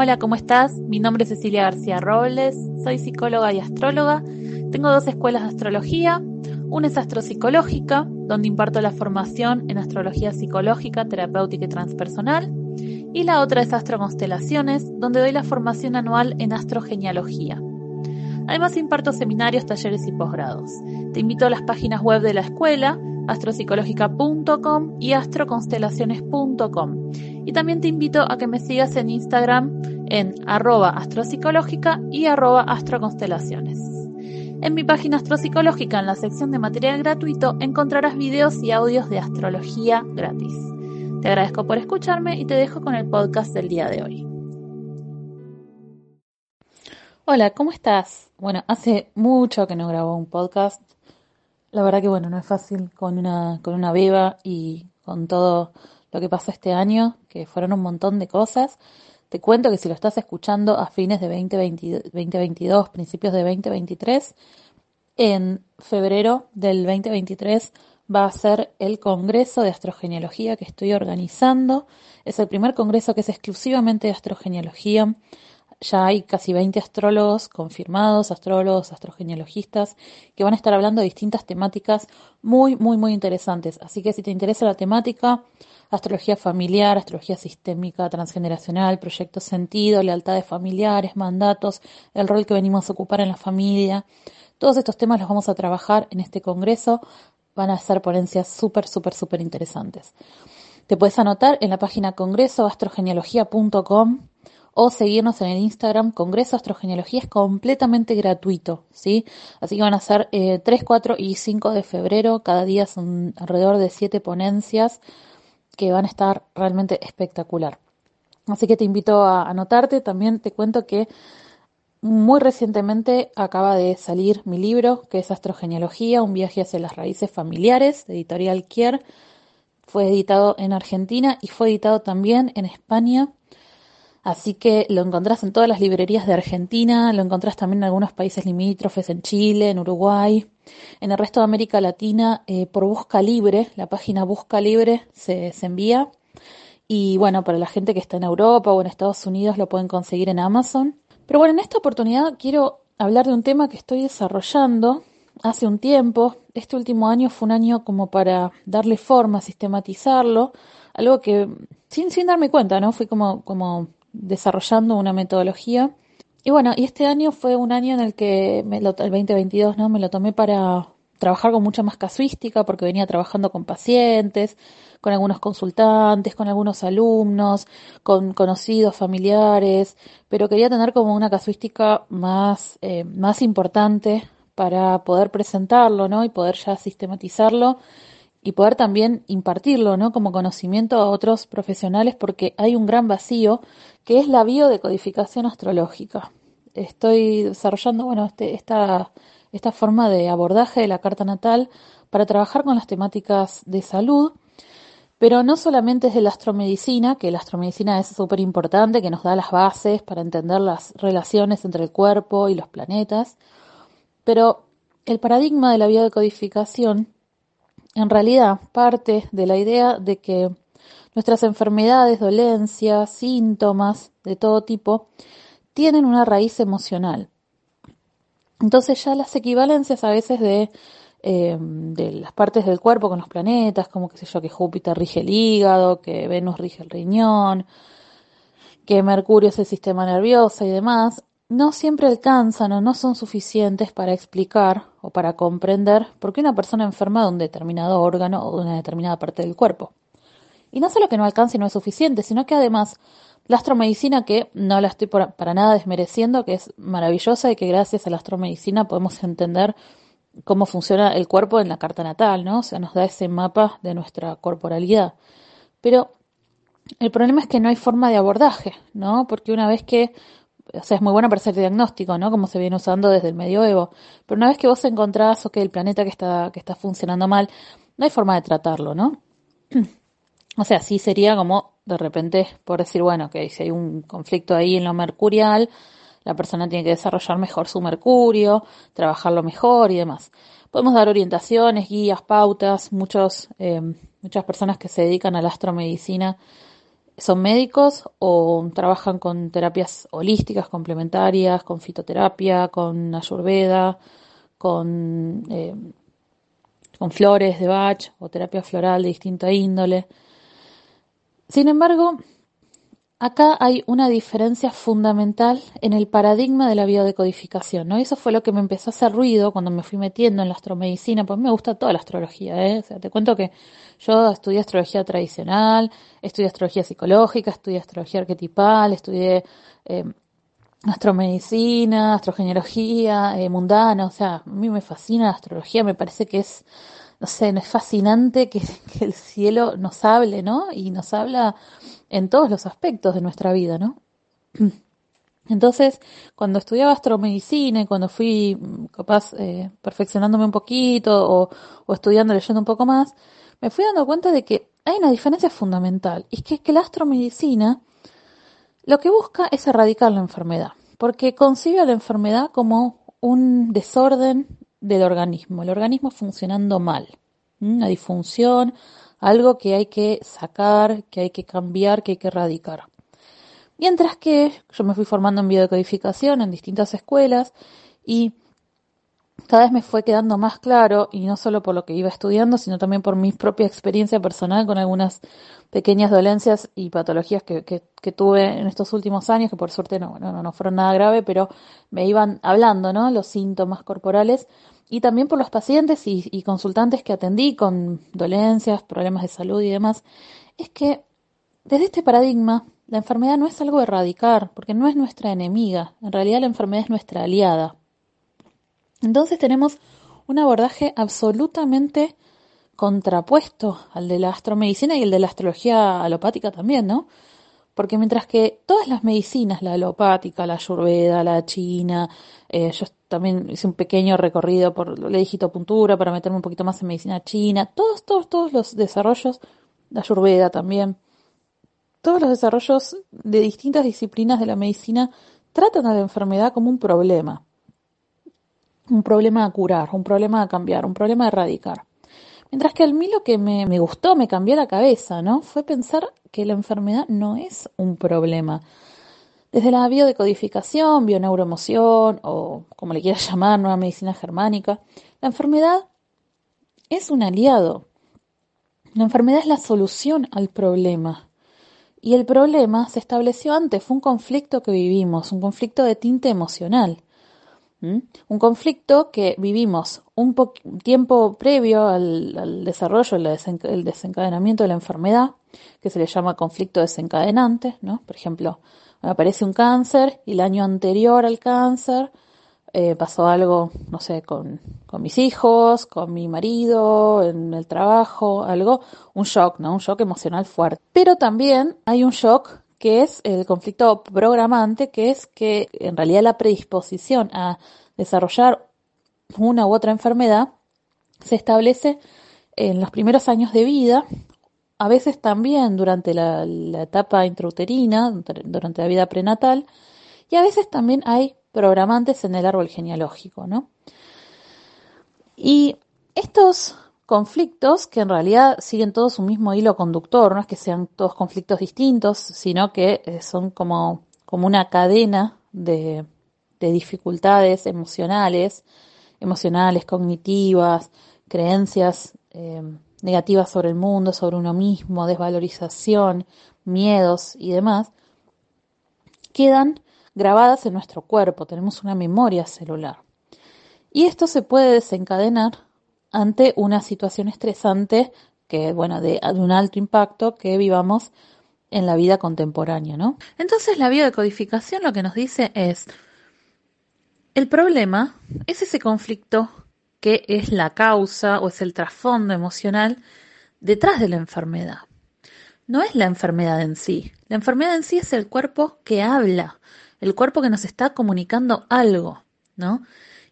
Hola, ¿cómo estás? Mi nombre es Cecilia García Robles, soy psicóloga y astróloga. Tengo dos escuelas de astrología. Una es astropsicológica, donde imparto la formación en astrología psicológica, terapéutica y transpersonal. Y la otra es astroconstelaciones, donde doy la formación anual en astrogenealogía. Además imparto seminarios, talleres y posgrados. Te invito a las páginas web de la escuela, astropsicológica.com y astroconstelaciones.com. Y también te invito a que me sigas en Instagram en arroba astropsicológica y arroba astroconstelaciones. En mi página astropsicológica, en la sección de material gratuito, encontrarás videos y audios de astrología gratis. Te agradezco por escucharme y te dejo con el podcast del día de hoy. Hola, ¿cómo estás? Bueno, hace mucho que no grabo un podcast. La verdad que bueno, no es fácil con una, con una beba y con todo lo que pasó este año, que fueron un montón de cosas. Te cuento que si lo estás escuchando a fines de 2022, principios de 2023, en febrero del 2023 va a ser el Congreso de Astrogenealogía que estoy organizando. Es el primer congreso que es exclusivamente de astrogenealogía ya hay casi 20 astrólogos confirmados, astrólogos, astrogenealogistas, que van a estar hablando de distintas temáticas muy, muy, muy interesantes. Así que si te interesa la temática, astrología familiar, astrología sistémica, transgeneracional, proyecto sentido, lealtades familiares, mandatos, el rol que venimos a ocupar en la familia, todos estos temas los vamos a trabajar en este congreso. Van a ser ponencias súper, súper, súper interesantes. Te puedes anotar en la página congresoastrogenealogía.com o seguirnos en el Instagram Congreso Astrogenealogía es completamente gratuito, ¿sí? Así que van a ser eh, 3, 4 y 5 de febrero, cada día son alrededor de 7 ponencias que van a estar realmente espectacular. Así que te invito a anotarte, también te cuento que muy recientemente acaba de salir mi libro, que es Astrogenealogía, un viaje hacia las raíces familiares, de editorial Kier. Fue editado en Argentina y fue editado también en España Así que lo encontrás en todas las librerías de Argentina, lo encontrás también en algunos países limítrofes, en Chile, en Uruguay, en el resto de América Latina, eh, por Busca Libre, la página Busca Libre se, se envía. Y bueno, para la gente que está en Europa o en Estados Unidos lo pueden conseguir en Amazon. Pero bueno, en esta oportunidad quiero hablar de un tema que estoy desarrollando hace un tiempo. Este último año fue un año como para darle forma, sistematizarlo, algo que sin, sin darme cuenta, ¿no? Fui como, como desarrollando una metodología. Y bueno, y este año fue un año en el que, me lo, el 2022, ¿no? Me lo tomé para trabajar con mucha más casuística porque venía trabajando con pacientes, con algunos consultantes, con algunos alumnos, con conocidos, familiares, pero quería tener como una casuística más, eh, más importante para poder presentarlo, ¿no? Y poder ya sistematizarlo y poder también impartirlo, ¿no? Como conocimiento a otros profesionales porque hay un gran vacío que es la biodecodificación astrológica. Estoy desarrollando, bueno, este, esta, esta forma de abordaje de la carta natal para trabajar con las temáticas de salud, pero no solamente es de la astromedicina, que la astromedicina es súper importante, que nos da las bases para entender las relaciones entre el cuerpo y los planetas, pero el paradigma de la biodecodificación en realidad parte de la idea de que nuestras enfermedades, dolencias, síntomas de todo tipo tienen una raíz emocional. Entonces ya las equivalencias a veces de, de las partes del cuerpo con los planetas, como que sé yo, que Júpiter rige el hígado, que Venus rige el riñón, que Mercurio es el sistema nervioso y demás, no siempre alcanzan o no son suficientes para explicar o para comprender por qué una persona enferma de un determinado órgano o de una determinada parte del cuerpo. Y no solo que no alcance y no es suficiente, sino que además la astromedicina, que no la estoy para nada desmereciendo, que es maravillosa y que gracias a la astromedicina podemos entender cómo funciona el cuerpo en la carta natal, ¿no? O sea, nos da ese mapa de nuestra corporalidad. Pero El problema es que no hay forma de abordaje, ¿no? Porque una vez que, o sea, es muy bueno para hacer diagnóstico, ¿no? Como se viene usando desde el medioevo. Pero una vez que vos encontrás, ok, el planeta que está, que está funcionando mal, no hay forma de tratarlo, ¿no? O sea, sí sería como de repente por decir, bueno, que si hay un conflicto ahí en lo mercurial, la persona tiene que desarrollar mejor su mercurio, trabajarlo mejor y demás. Podemos dar orientaciones, guías, pautas. Muchos, eh, muchas personas que se dedican a la astromedicina son médicos o trabajan con terapias holísticas complementarias, con fitoterapia, con ayurveda, con, eh, con flores de Bach o terapia floral de distinta índole. Sin embargo, acá hay una diferencia fundamental en el paradigma de la biodecodificación, ¿no? eso fue lo que me empezó a hacer ruido cuando me fui metiendo en la astromedicina, pues me gusta toda la astrología, ¿eh? O sea, te cuento que yo estudié astrología tradicional, estudié astrología psicológica, estudié astrología arquetipal, estudié eh, astromedicina, astrogenealogía, eh, mundana, o sea, a mí me fascina la astrología, me parece que es no sé, es fascinante que, el cielo nos hable, ¿no? Y nos habla en todos los aspectos de nuestra vida, ¿no? Entonces, cuando estudiaba astromedicina y cuando fui mm, capaz eh, perfeccionándome un poquito o, o, estudiando, leyendo un poco más, me fui dando cuenta de que hay una diferencia fundamental. Y es que, que la astromedicina lo que busca es erradicar la enfermedad, porque concibe a la enfermedad como un desorden del organismo, el organismo funcionando mal, una disfunción, algo que hay que sacar, que hay que cambiar, que hay que erradicar. Mientras que yo me fui formando en biodecodificación en distintas escuelas y cada vez me fue quedando más claro, y no solo por lo que iba estudiando, sino también por mi propia experiencia personal con algunas pequeñas dolencias y patologías que, que, tuve en estos últimos años, que por suerte no, no, no fueron nada grave, pero me iban hablando, ¿no? Los síntomas corporales, y también por los pacientes y, y consultantes que atendí con dolencias, problemas de salud y demás, es que desde este paradigma, la enfermedad no es algo a erradicar, porque no es nuestra enemiga, en realidad la enfermedad es nuestra aliada. Entonces tenemos un abordaje absolutamente contrapuesto al de la astromedicina y el de la astrología alopática también, ¿no? Porque mientras que todas las medicinas, la alopática, la ayurveda, la china, eh, yo también hice un pequeño recorrido por la digitopuntura para meterme un poquito más en medicina china, todos, todos, todos los desarrollos, la ayurveda también, todos los desarrollos de distintas disciplinas de la medicina tratan a la enfermedad como un problema un problema a curar, un problema a cambiar, un problema a erradicar. Mientras que a mí lo que me, me, gustó, me cambió la cabeza, ¿no? Fue pensar que la enfermedad no es un problema. Desde la biodecodificación, bioneuroemoción o como le quieras llamar, nueva medicina germánica, la enfermedad es un aliado. La enfermedad es la solución al problema. Y el problema se estableció antes, fue un conflicto que vivimos, un conflicto de tinte emocional. Un conflicto que vivimos un tiempo previo al, desarrollo, el, desencadenamiento de la enfermedad, que se le llama conflicto desencadenante, ¿no? Por ejemplo, aparece un cáncer y el año anterior al cáncer eh, pasó algo, no sé, con, con, mis hijos, con mi marido, en el trabajo, algo, un shock, ¿no? Un shock emocional fuerte. Pero también hay un shock que es el conflicto programante, que es que en realidad la predisposición a desarrollar una u otra enfermedad se establece en los primeros años de vida, a veces también durante la, etapa intrauterina, durante la vida prenatal, y a veces también hay programantes en el árbol genealógico, ¿no? Y estos conflictos que en realidad siguen todos un mismo hilo conductor, no es que sean todos conflictos distintos, sino que eh, son como, como una cadena de, de dificultades emocionales, emocionales, cognitivas, creencias eh, negativas sobre el mundo, sobre uno mismo, desvalorización, miedos y demás, quedan grabadas en nuestro cuerpo, tenemos una memoria celular. Y esto se puede desencadenar ante una situación estresante que, bueno, de, un alto impacto que vivamos en la vida contemporánea, ¿no? Entonces la biodecodificación lo que nos dice es, el problema es ese conflicto que es la causa o es el trasfondo emocional detrás de la enfermedad. no es la enfermedad en sí. La enfermedad en sí es el cuerpo que habla, el cuerpo que nos está comunicando algo, ¿no?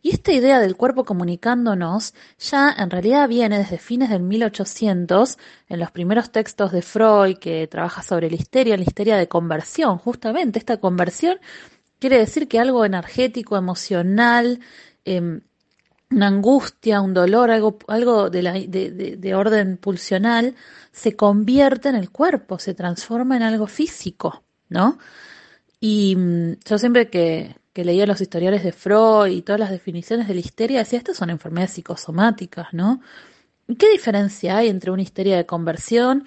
Y esta idea del cuerpo comunicándonos ya en realidad viene desde fines del 1800 en los primeros textos de Freud que trabaja sobre la histeria, la histeria de conversión, justamente esta conversión quiere decir que algo energético, emocional, em, una angustia, un dolor, algo, algo de, de, orden pulsional, se convierte en el cuerpo, se transforma en algo físico, ¿no? Y mm, yo siempre que, que leía los historiales de Freud y todas las definiciones de la histeria, decía, estas son enfermedades psicosomáticas, ¿no? ¿Qué diferencia hay entre una histeria de conversión,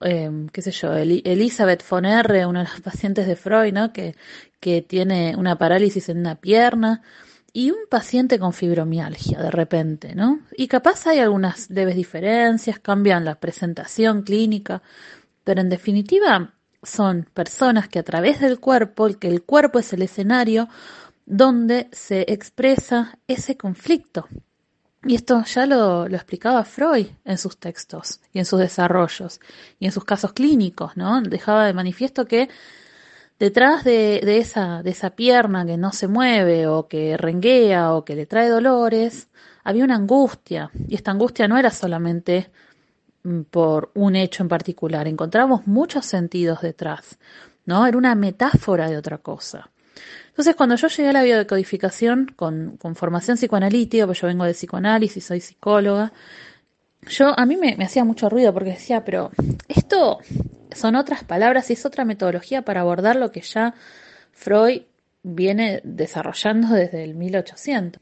em, qué sé yo, Elizabeth von R., una de las pacientes de Freud, ¿no? Que, que tiene una parálisis en una pierna, y un paciente con fibromialgia de repente, ¿no? Y capaz hay algunas leves diferencias, cambian la presentación clínica, pero en definitiva son personas que a través del cuerpo, el que el cuerpo es el escenario donde se expresa ese conflicto. Y esto ya lo, lo, explicaba Freud en sus textos y en sus desarrollos y en sus casos clínicos, ¿no? Dejaba de manifiesto que detrás de, de, esa, de esa pierna que no se mueve o que renguea o que le trae dolores, había una angustia. Y esta angustia no era solamente por un hecho en particular. Encontramos muchos sentidos detrás, ¿no? Era una metáfora de otra cosa. Entonces, cuando yo llegué a la biodecodificación con, con formación psicoanalítica, pues yo vengo de psicoanálisis, soy psicóloga, yo a mí me, me hacía mucho ruido porque decía, pero esto son otras palabras y es otra metodología para abordar lo que ya Freud viene desarrollando desde el 1800.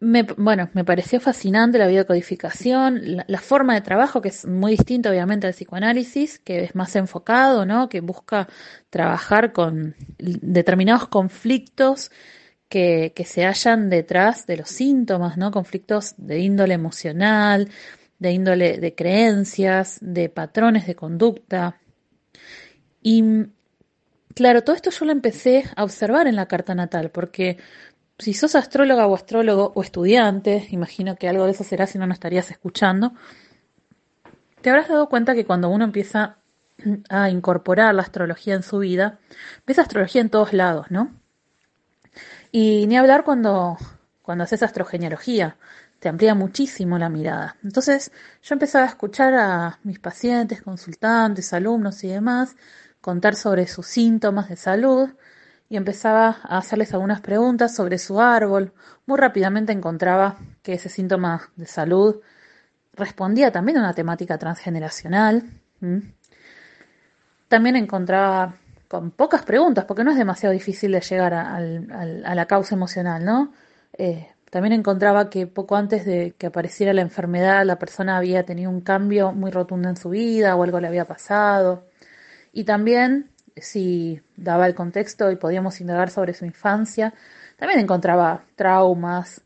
Me, bueno, me pareció fascinante la biocodificación, la, la, forma de trabajo que es muy distinta obviamente al psicoanálisis, que es más enfocado, ¿no? Que busca trabajar con determinados conflictos que, que se hallan detrás de los síntomas, ¿no? Conflictos de índole emocional, de índole de creencias, de patrones de conducta. Y claro, todo esto yo lo empecé a observar en la carta natal, porque si sos astróloga o astrólogo o estudiante, imagino que algo de eso será si no nos estarías escuchando, te habrás dado cuenta que cuando uno empieza a incorporar la astrología en su vida, ves astrología en todos lados, ¿no? Y ni hablar cuando, cuando haces astrogenealogía, te amplía muchísimo la mirada. Entonces yo empezaba a escuchar a mis pacientes, consultantes, alumnos y demás contar sobre sus síntomas de salud y empezaba a hacerles algunas preguntas sobre su árbol. Muy rápidamente encontraba que ese síntoma de salud respondía también a una temática transgeneracional. También encontraba con pocas preguntas, porque no es demasiado difícil de llegar a, la causa emocional, ¿no? Eh, también encontraba que poco antes de que apareciera la enfermedad, la persona había tenido un cambio muy rotundo en su vida o algo le había pasado. Y también si daba el contexto y podíamos indagar sobre su infancia, también encontraba traumas,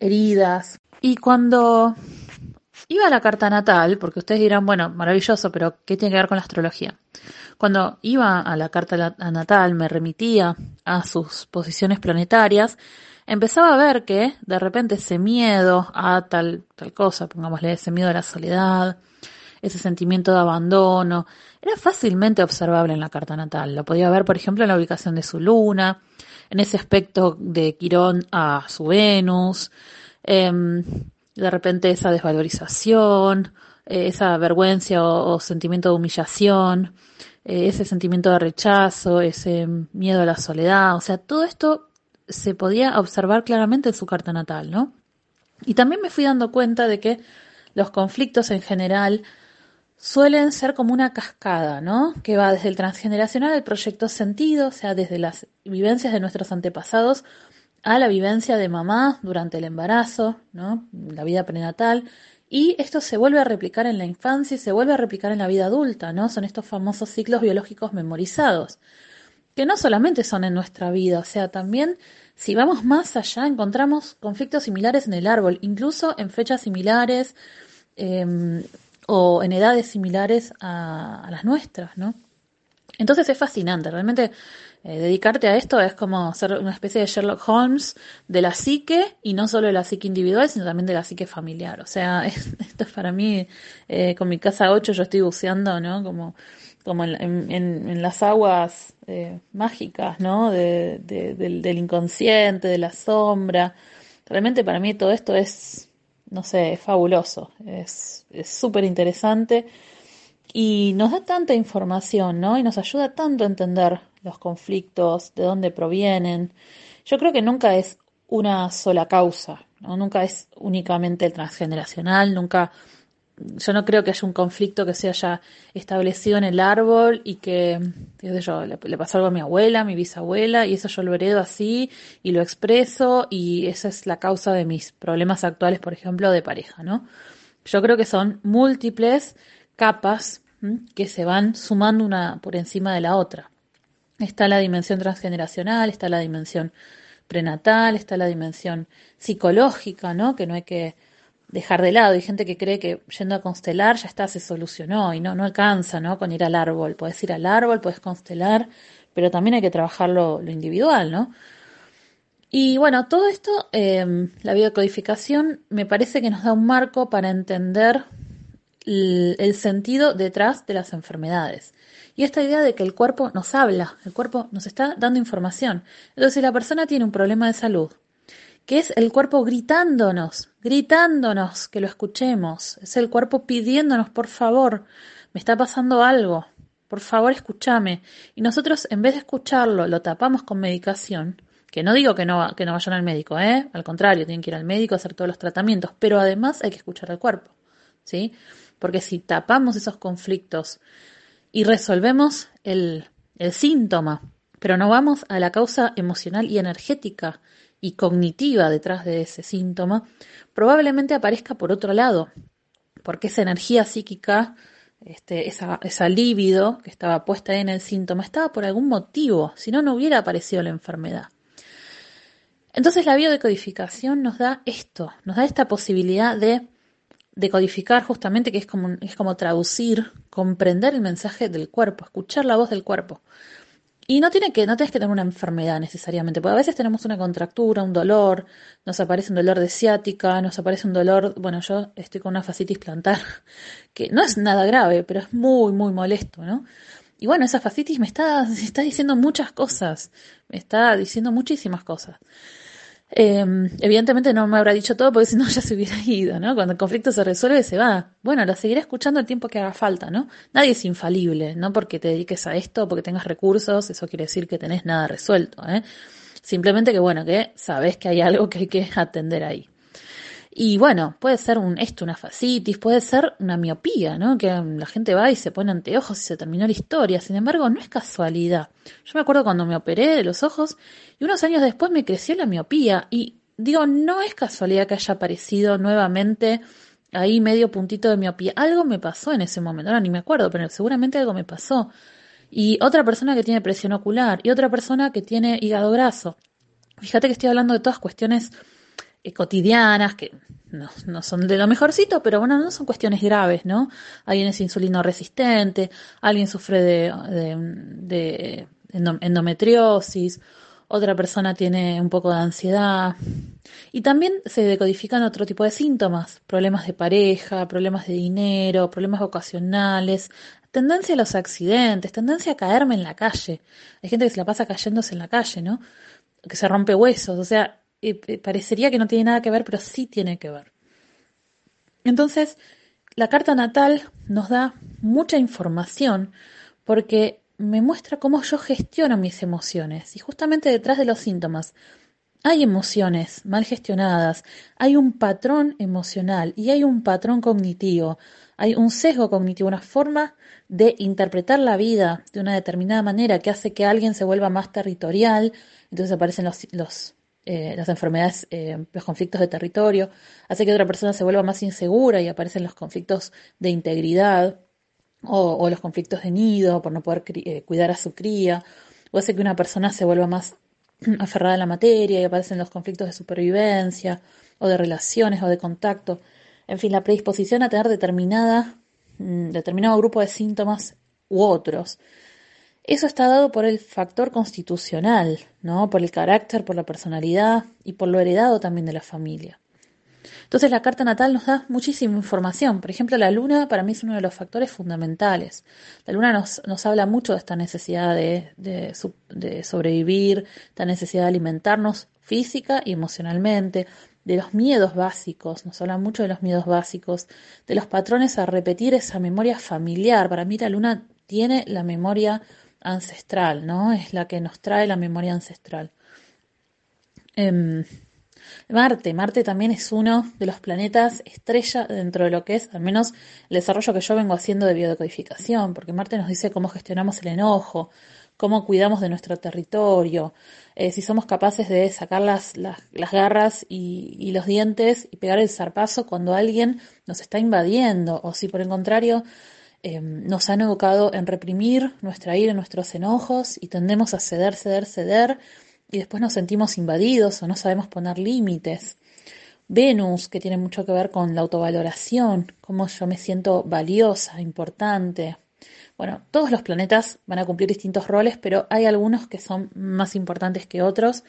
heridas. Y cuando iba a la carta natal, porque ustedes dirán, bueno, maravilloso, pero ¿qué tiene que ver con la astrología? Cuando iba a la carta natal, me remitía a sus posiciones planetarias, empezaba a ver que de repente ese miedo a tal, tal cosa, pongámosle ese miedo a la soledad, ese sentimiento de abandono, era fácilmente observable en la carta natal. Lo podía ver, por ejemplo, en la ubicación de su luna, en ese aspecto de Quirón a su Venus, em, de repente esa desvalorización, eh, esa vergüenza o, sentimiento de humillación, eh, ese sentimiento de rechazo, ese miedo a la soledad, o sea, todo esto se podía observar claramente en su carta natal, ¿no? Y también me fui dando cuenta de que los conflictos en general suelen ser como una cascada, ¿no? Que va desde el transgeneracional al proyecto sentido, o sea, desde las vivencias de nuestros antepasados a la vivencia de mamá durante el embarazo, ¿no? La vida prenatal. Y esto se vuelve a replicar en la infancia y se vuelve a replicar en la vida adulta, ¿no? Son estos famosos ciclos biológicos memorizados, que no solamente son en nuestra vida, o sea, también si vamos más allá encontramos conflictos similares en el árbol, incluso en fechas similares, eh, o en edades similares a, las nuestras, ¿no? Entonces es fascinante, realmente eh, dedicarte a esto es como ser una especie de Sherlock Holmes de la psique y no solo de la psique individual, sino también de la psique familiar. O sea, esto es para mí, eh, con mi casa 8 yo estoy buceando, ¿no? Como como en, las aguas eh, mágicas, ¿no? del, inconsciente, de la sombra. Realmente para mí todo esto es, no sé, es fabuloso, es súper interesante y nos da tanta información, ¿no? Y nos ayuda tanto a entender los conflictos, de dónde provienen. Yo creo que nunca es una sola causa, ¿no? Nunca es únicamente el transgeneracional, nunca yo no creo que haya un conflicto que se haya establecido en el árbol y que, yo, le, pasó algo a mi abuela, a mi bisabuela, y eso yo lo heredo así y lo expreso, y esa es la causa de mis problemas actuales, por ejemplo, de pareja, ¿no? Yo creo que son múltiples capas que se van sumando una por encima de la otra. Está la dimensión transgeneracional, está la dimensión prenatal, está la dimensión psicológica, ¿no? Que no hay que dejar de lado. Hay gente que cree que yendo a constelar ya está, se solucionó y no, no alcanza, ¿no? Con ir al árbol. Puedes ir al árbol, puedes constelar, pero también hay que trabajar lo, individual, ¿no? Y bueno, todo esto, em, la biocodificación, me parece que nos da un marco para entender el, el sentido detrás de las enfermedades. Y esta idea de que el cuerpo nos habla, el cuerpo nos está dando información. Entonces, si la persona tiene un problema de salud, que es el cuerpo gritándonos, gritándonos que lo escuchemos, es el cuerpo pidiéndonos, por favor, me está pasando algo, por favor escúchame. Y nosotros, en vez de escucharlo, lo tapamos con medicación, que no digo que no, que no vayan al médico, ¿eh? al contrario, tienen que ir al médico a hacer todos los tratamientos, pero además hay que escuchar al cuerpo, ¿sí? Porque si tapamos esos conflictos y resolvemos el, el síntoma, pero no vamos a la causa emocional y energética y cognitiva detrás de ese síntoma, probablemente aparezca por otro lado, porque esa energía psíquica, este, esa, esa libido que estaba puesta en el síntoma, estaba por algún motivo, si no, no hubiera aparecido la enfermedad. Entonces la biodecodificación nos da esto, nos da esta posibilidad de decodificar justamente, que es como, es como traducir, comprender el mensaje del cuerpo, escuchar la voz del cuerpo. Y no tiene que, no tienes que tener una enfermedad necesariamente, porque a veces tenemos una contractura, un dolor, nos aparece un dolor de ciática, nos aparece un dolor, bueno, yo estoy con una fascitis plantar, que no es nada grave, pero es muy, muy molesto, ¿no? Y bueno, esa fascitis me está, me está diciendo muchas cosas, me está diciendo muchísimas cosas. Em, evidentemente no me habrá dicho todo porque si no ya se hubiera ido, ¿no? Cuando el conflicto se resuelve se va. Bueno, lo seguiré escuchando el tiempo que haga falta, ¿no? Nadie es infalible, no porque te dediques a esto, porque tengas recursos, eso quiere decir que tenés nada resuelto, ¿eh? Simplemente que bueno, que sabes que hay algo que hay que atender ahí. Y bueno, puede ser un, esto, una fascitis, puede ser una miopía, ¿no? Que la gente va y se pone anteojos y se terminó la historia. Sin embargo, no es casualidad. Yo me acuerdo cuando me operé de los ojos y unos años después me creció la miopía. Y digo, no es casualidad que haya aparecido nuevamente ahí medio puntito de miopía. Algo me pasó en ese momento. Ahora ni me acuerdo, pero seguramente algo me pasó. Y otra persona que tiene presión ocular y otra persona que tiene hígado graso. Fíjate que estoy hablando de todas cuestiones cotidianas, que no, no, son de lo mejorcito, pero bueno, no son cuestiones graves, ¿no? Alguien es insulino resistente, alguien sufre de, de, endometriosis, otra persona tiene un poco de ansiedad. Y también se decodifican otro tipo de síntomas, problemas de pareja, problemas de dinero, problemas vocacionales, tendencia a los accidentes, tendencia a caerme en la calle. Hay gente que se la pasa cayéndose en la calle, ¿no? Que se rompe huesos, o sea, parecería que no tiene nada que ver, pero sí tiene que ver. Entonces, la carta natal nos da mucha información porque me muestra cómo yo gestiono mis emociones. Y justamente detrás de los síntomas hay emociones mal gestionadas, hay un patrón emocional y hay un patrón cognitivo, hay un sesgo cognitivo, una forma de interpretar la vida de una determinada manera que hace que alguien se vuelva más territorial, entonces aparecen los, los eh, las enfermedades, eh, los conflictos de territorio, hace que otra persona se vuelva más insegura y aparecen los conflictos de integridad o, los conflictos de nido por no poder eh, cuidar a su cría, o hace que una persona se vuelva más aferrada a la materia y aparecen los conflictos de supervivencia o de relaciones o de contacto. En fin, la predisposición a tener determinada, mm, determinado grupo de síntomas u otros eso está dado por el factor constitucional, ¿no? Por el carácter, por la personalidad y por lo heredado también de la familia. Entonces la carta natal nos da muchísima información. Por ejemplo, la luna para mí es uno de los factores fundamentales. La luna nos, nos habla mucho de esta necesidad de, de, de sobrevivir, esta necesidad de alimentarnos física y emocionalmente, de los miedos básicos, nos habla mucho de los miedos básicos, de los patrones a repetir esa memoria familiar. Para mí la luna tiene la memoria ancestral, ¿no? Es la que nos trae la memoria ancestral. Eh, Marte, Marte también es uno de los planetas estrella dentro de lo que es, al menos, el desarrollo que yo vengo haciendo de biodecodificación, porque Marte nos dice cómo gestionamos el enojo, cómo cuidamos de nuestro territorio, eh, si somos capaces de sacar las, las, garras y, los dientes y pegar el zarpazo cuando alguien nos está invadiendo, o si por el contrario eh, nos han educado en reprimir nuestra ira, nuestros enojos y tendemos a ceder, ceder, ceder y después nos sentimos invadidos o no sabemos poner límites. Venus, que tiene mucho que ver con la autovaloración, cómo yo me siento valiosa, importante. Bueno, todos los planetas van a cumplir distintos roles, pero hay algunos que son más importantes que otros.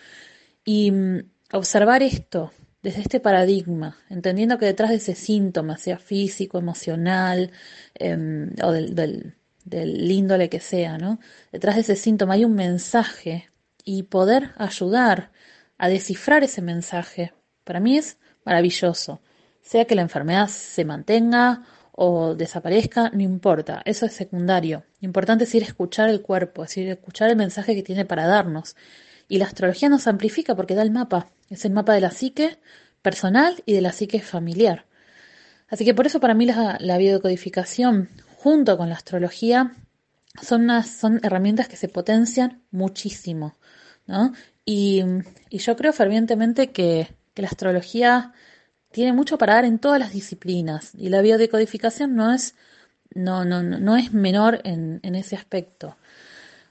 Y mm, observar esto desde este paradigma, entendiendo que detrás de ese síntoma, sea físico, emocional em, o del, del, índole que sea, ¿no? Detrás de ese síntoma hay un mensaje y poder ayudar a descifrar ese mensaje, para mí es maravilloso. Sea que la enfermedad se mantenga o desaparezca, no importa, eso es secundario. Lo importante es ir a escuchar el cuerpo, es ir a escuchar el mensaje que tiene para darnos. Y la astrología nos amplifica porque da el mapa, es el mapa de la psique personal y de la psique familiar. Así que por eso para mí la, biodecodificación junto con la astrología son, unas, son herramientas que se potencian muchísimo. ¿no? Y, yo creo fervientemente que, la astrología tiene mucho para dar en todas las disciplinas y la biodecodificación no es, no, no, no es menor en, en ese aspecto.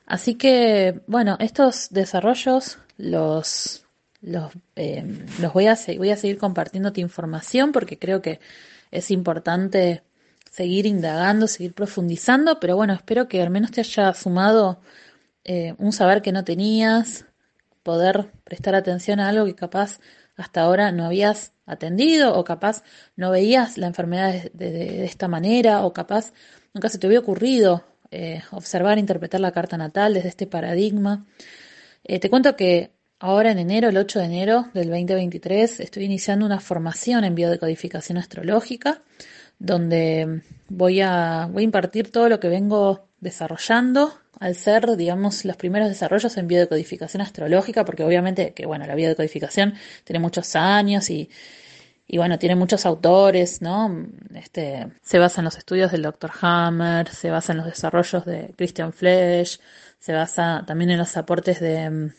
Así que, bueno, estos desarrollos los, los, eh, los voy, a, voy a seguir compartiéndote información porque creo que es importante seguir indagando, seguir profundizando, pero bueno, espero que al menos te haya sumado eh, un saber que no tenías, poder prestar atención a algo que capaz hasta ahora no habías atendido o capaz no veías la enfermedad de, esta manera o capaz nunca se te había ocurrido eh, observar, interpretar la carta natal desde este paradigma. Eh, te cuento que ahora en enero, el 8 de enero del 2023, estoy iniciando una formación en biodecodificación astrológica donde voy a, voy a impartir todo lo que vengo desarrollando al ser, digamos, los primeros desarrollos en biodecodificación astrológica, porque obviamente que, bueno, la biodecodificación tiene muchos años y, y bueno, tiene muchos autores, ¿no? Este, se basa en los estudios del Dr. Hammer, se basa en los desarrollos de Christian Flesch, se basa también en los aportes de,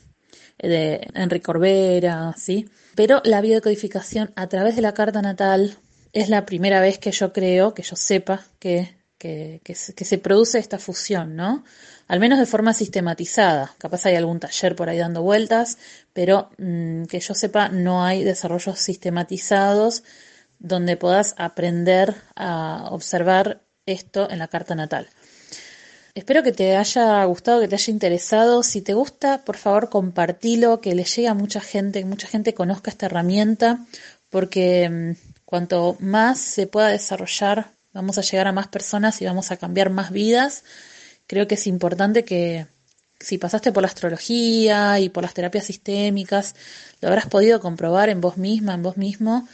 de Enrique Corbera, ¿sí? Pero la biodecodificación a través de la carta natal es la primera vez que yo creo, que yo sepa que, que, se produce esta fusión, ¿no? Al menos de forma sistematizada. Capaz hay algún taller por ahí dando vueltas, pero mm, que yo sepa no hay desarrollos sistematizados donde puedas aprender a observar esto en la carta natal. Espero que te haya gustado, que te haya interesado. Si te gusta, por favor, compartilo, que le llegue a mucha gente, que mucha gente conozca esta herramienta, porque mm, Cuanto más se pueda desarrollar, vamos a llegar a más personas y vamos a cambiar más vidas. Creo que es importante que si pasaste por la astrología y por las terapias sistémicas, lo habrás podido comprobar en vos misma, en vos mismo,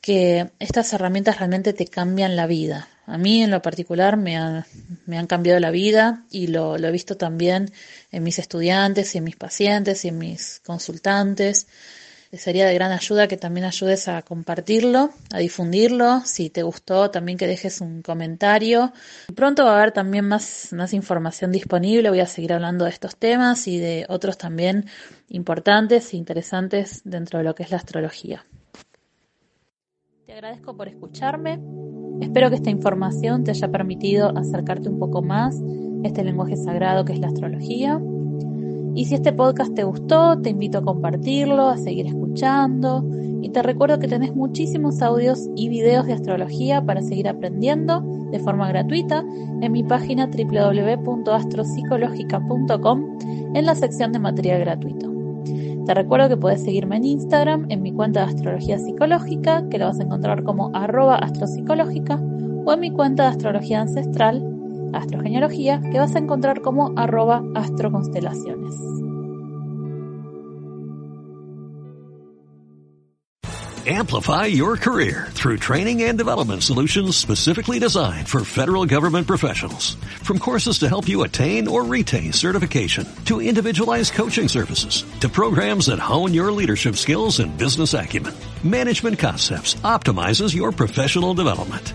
que estas herramientas realmente te cambian la vida. A mí en lo particular me, han cambiado la vida y lo, lo, he visto también en mis estudiantes y en mis pacientes y en mis consultantes sería de gran ayuda que también ayudes a compartirlo, a difundirlo. Si te gustó, también que dejes un comentario. Pronto va a haber también más, más información disponible. Voy a seguir hablando de estos temas y de otros también importantes e interesantes dentro de lo que es la astrología. Te agradezco por escucharme. Espero que esta información te haya permitido acercarte un poco más a este lenguaje sagrado que es la astrología y si este podcast te gustó, te invito a compartirlo, a seguir escuchando y te recuerdo que tenés muchísimos audios y videos de astrología para seguir aprendiendo de forma gratuita en mi página www.astropsicológica.com en la sección de material gratuito. Te recuerdo que puedes seguirme en Instagram en mi cuenta de astrología psicológica, que la vas a encontrar como arroba astropsicológica, o en mi cuenta de astrología ancestral, astrogenealogía, que vas a encontrar como arroba astroconstelaciones. Amplify your career through training and development solutions specifically designed for federal government professionals. From courses to help you attain or retain certification, to individualized coaching services, to programs that hone your leadership skills and business acumen, Management Concepts optimizes your professional development.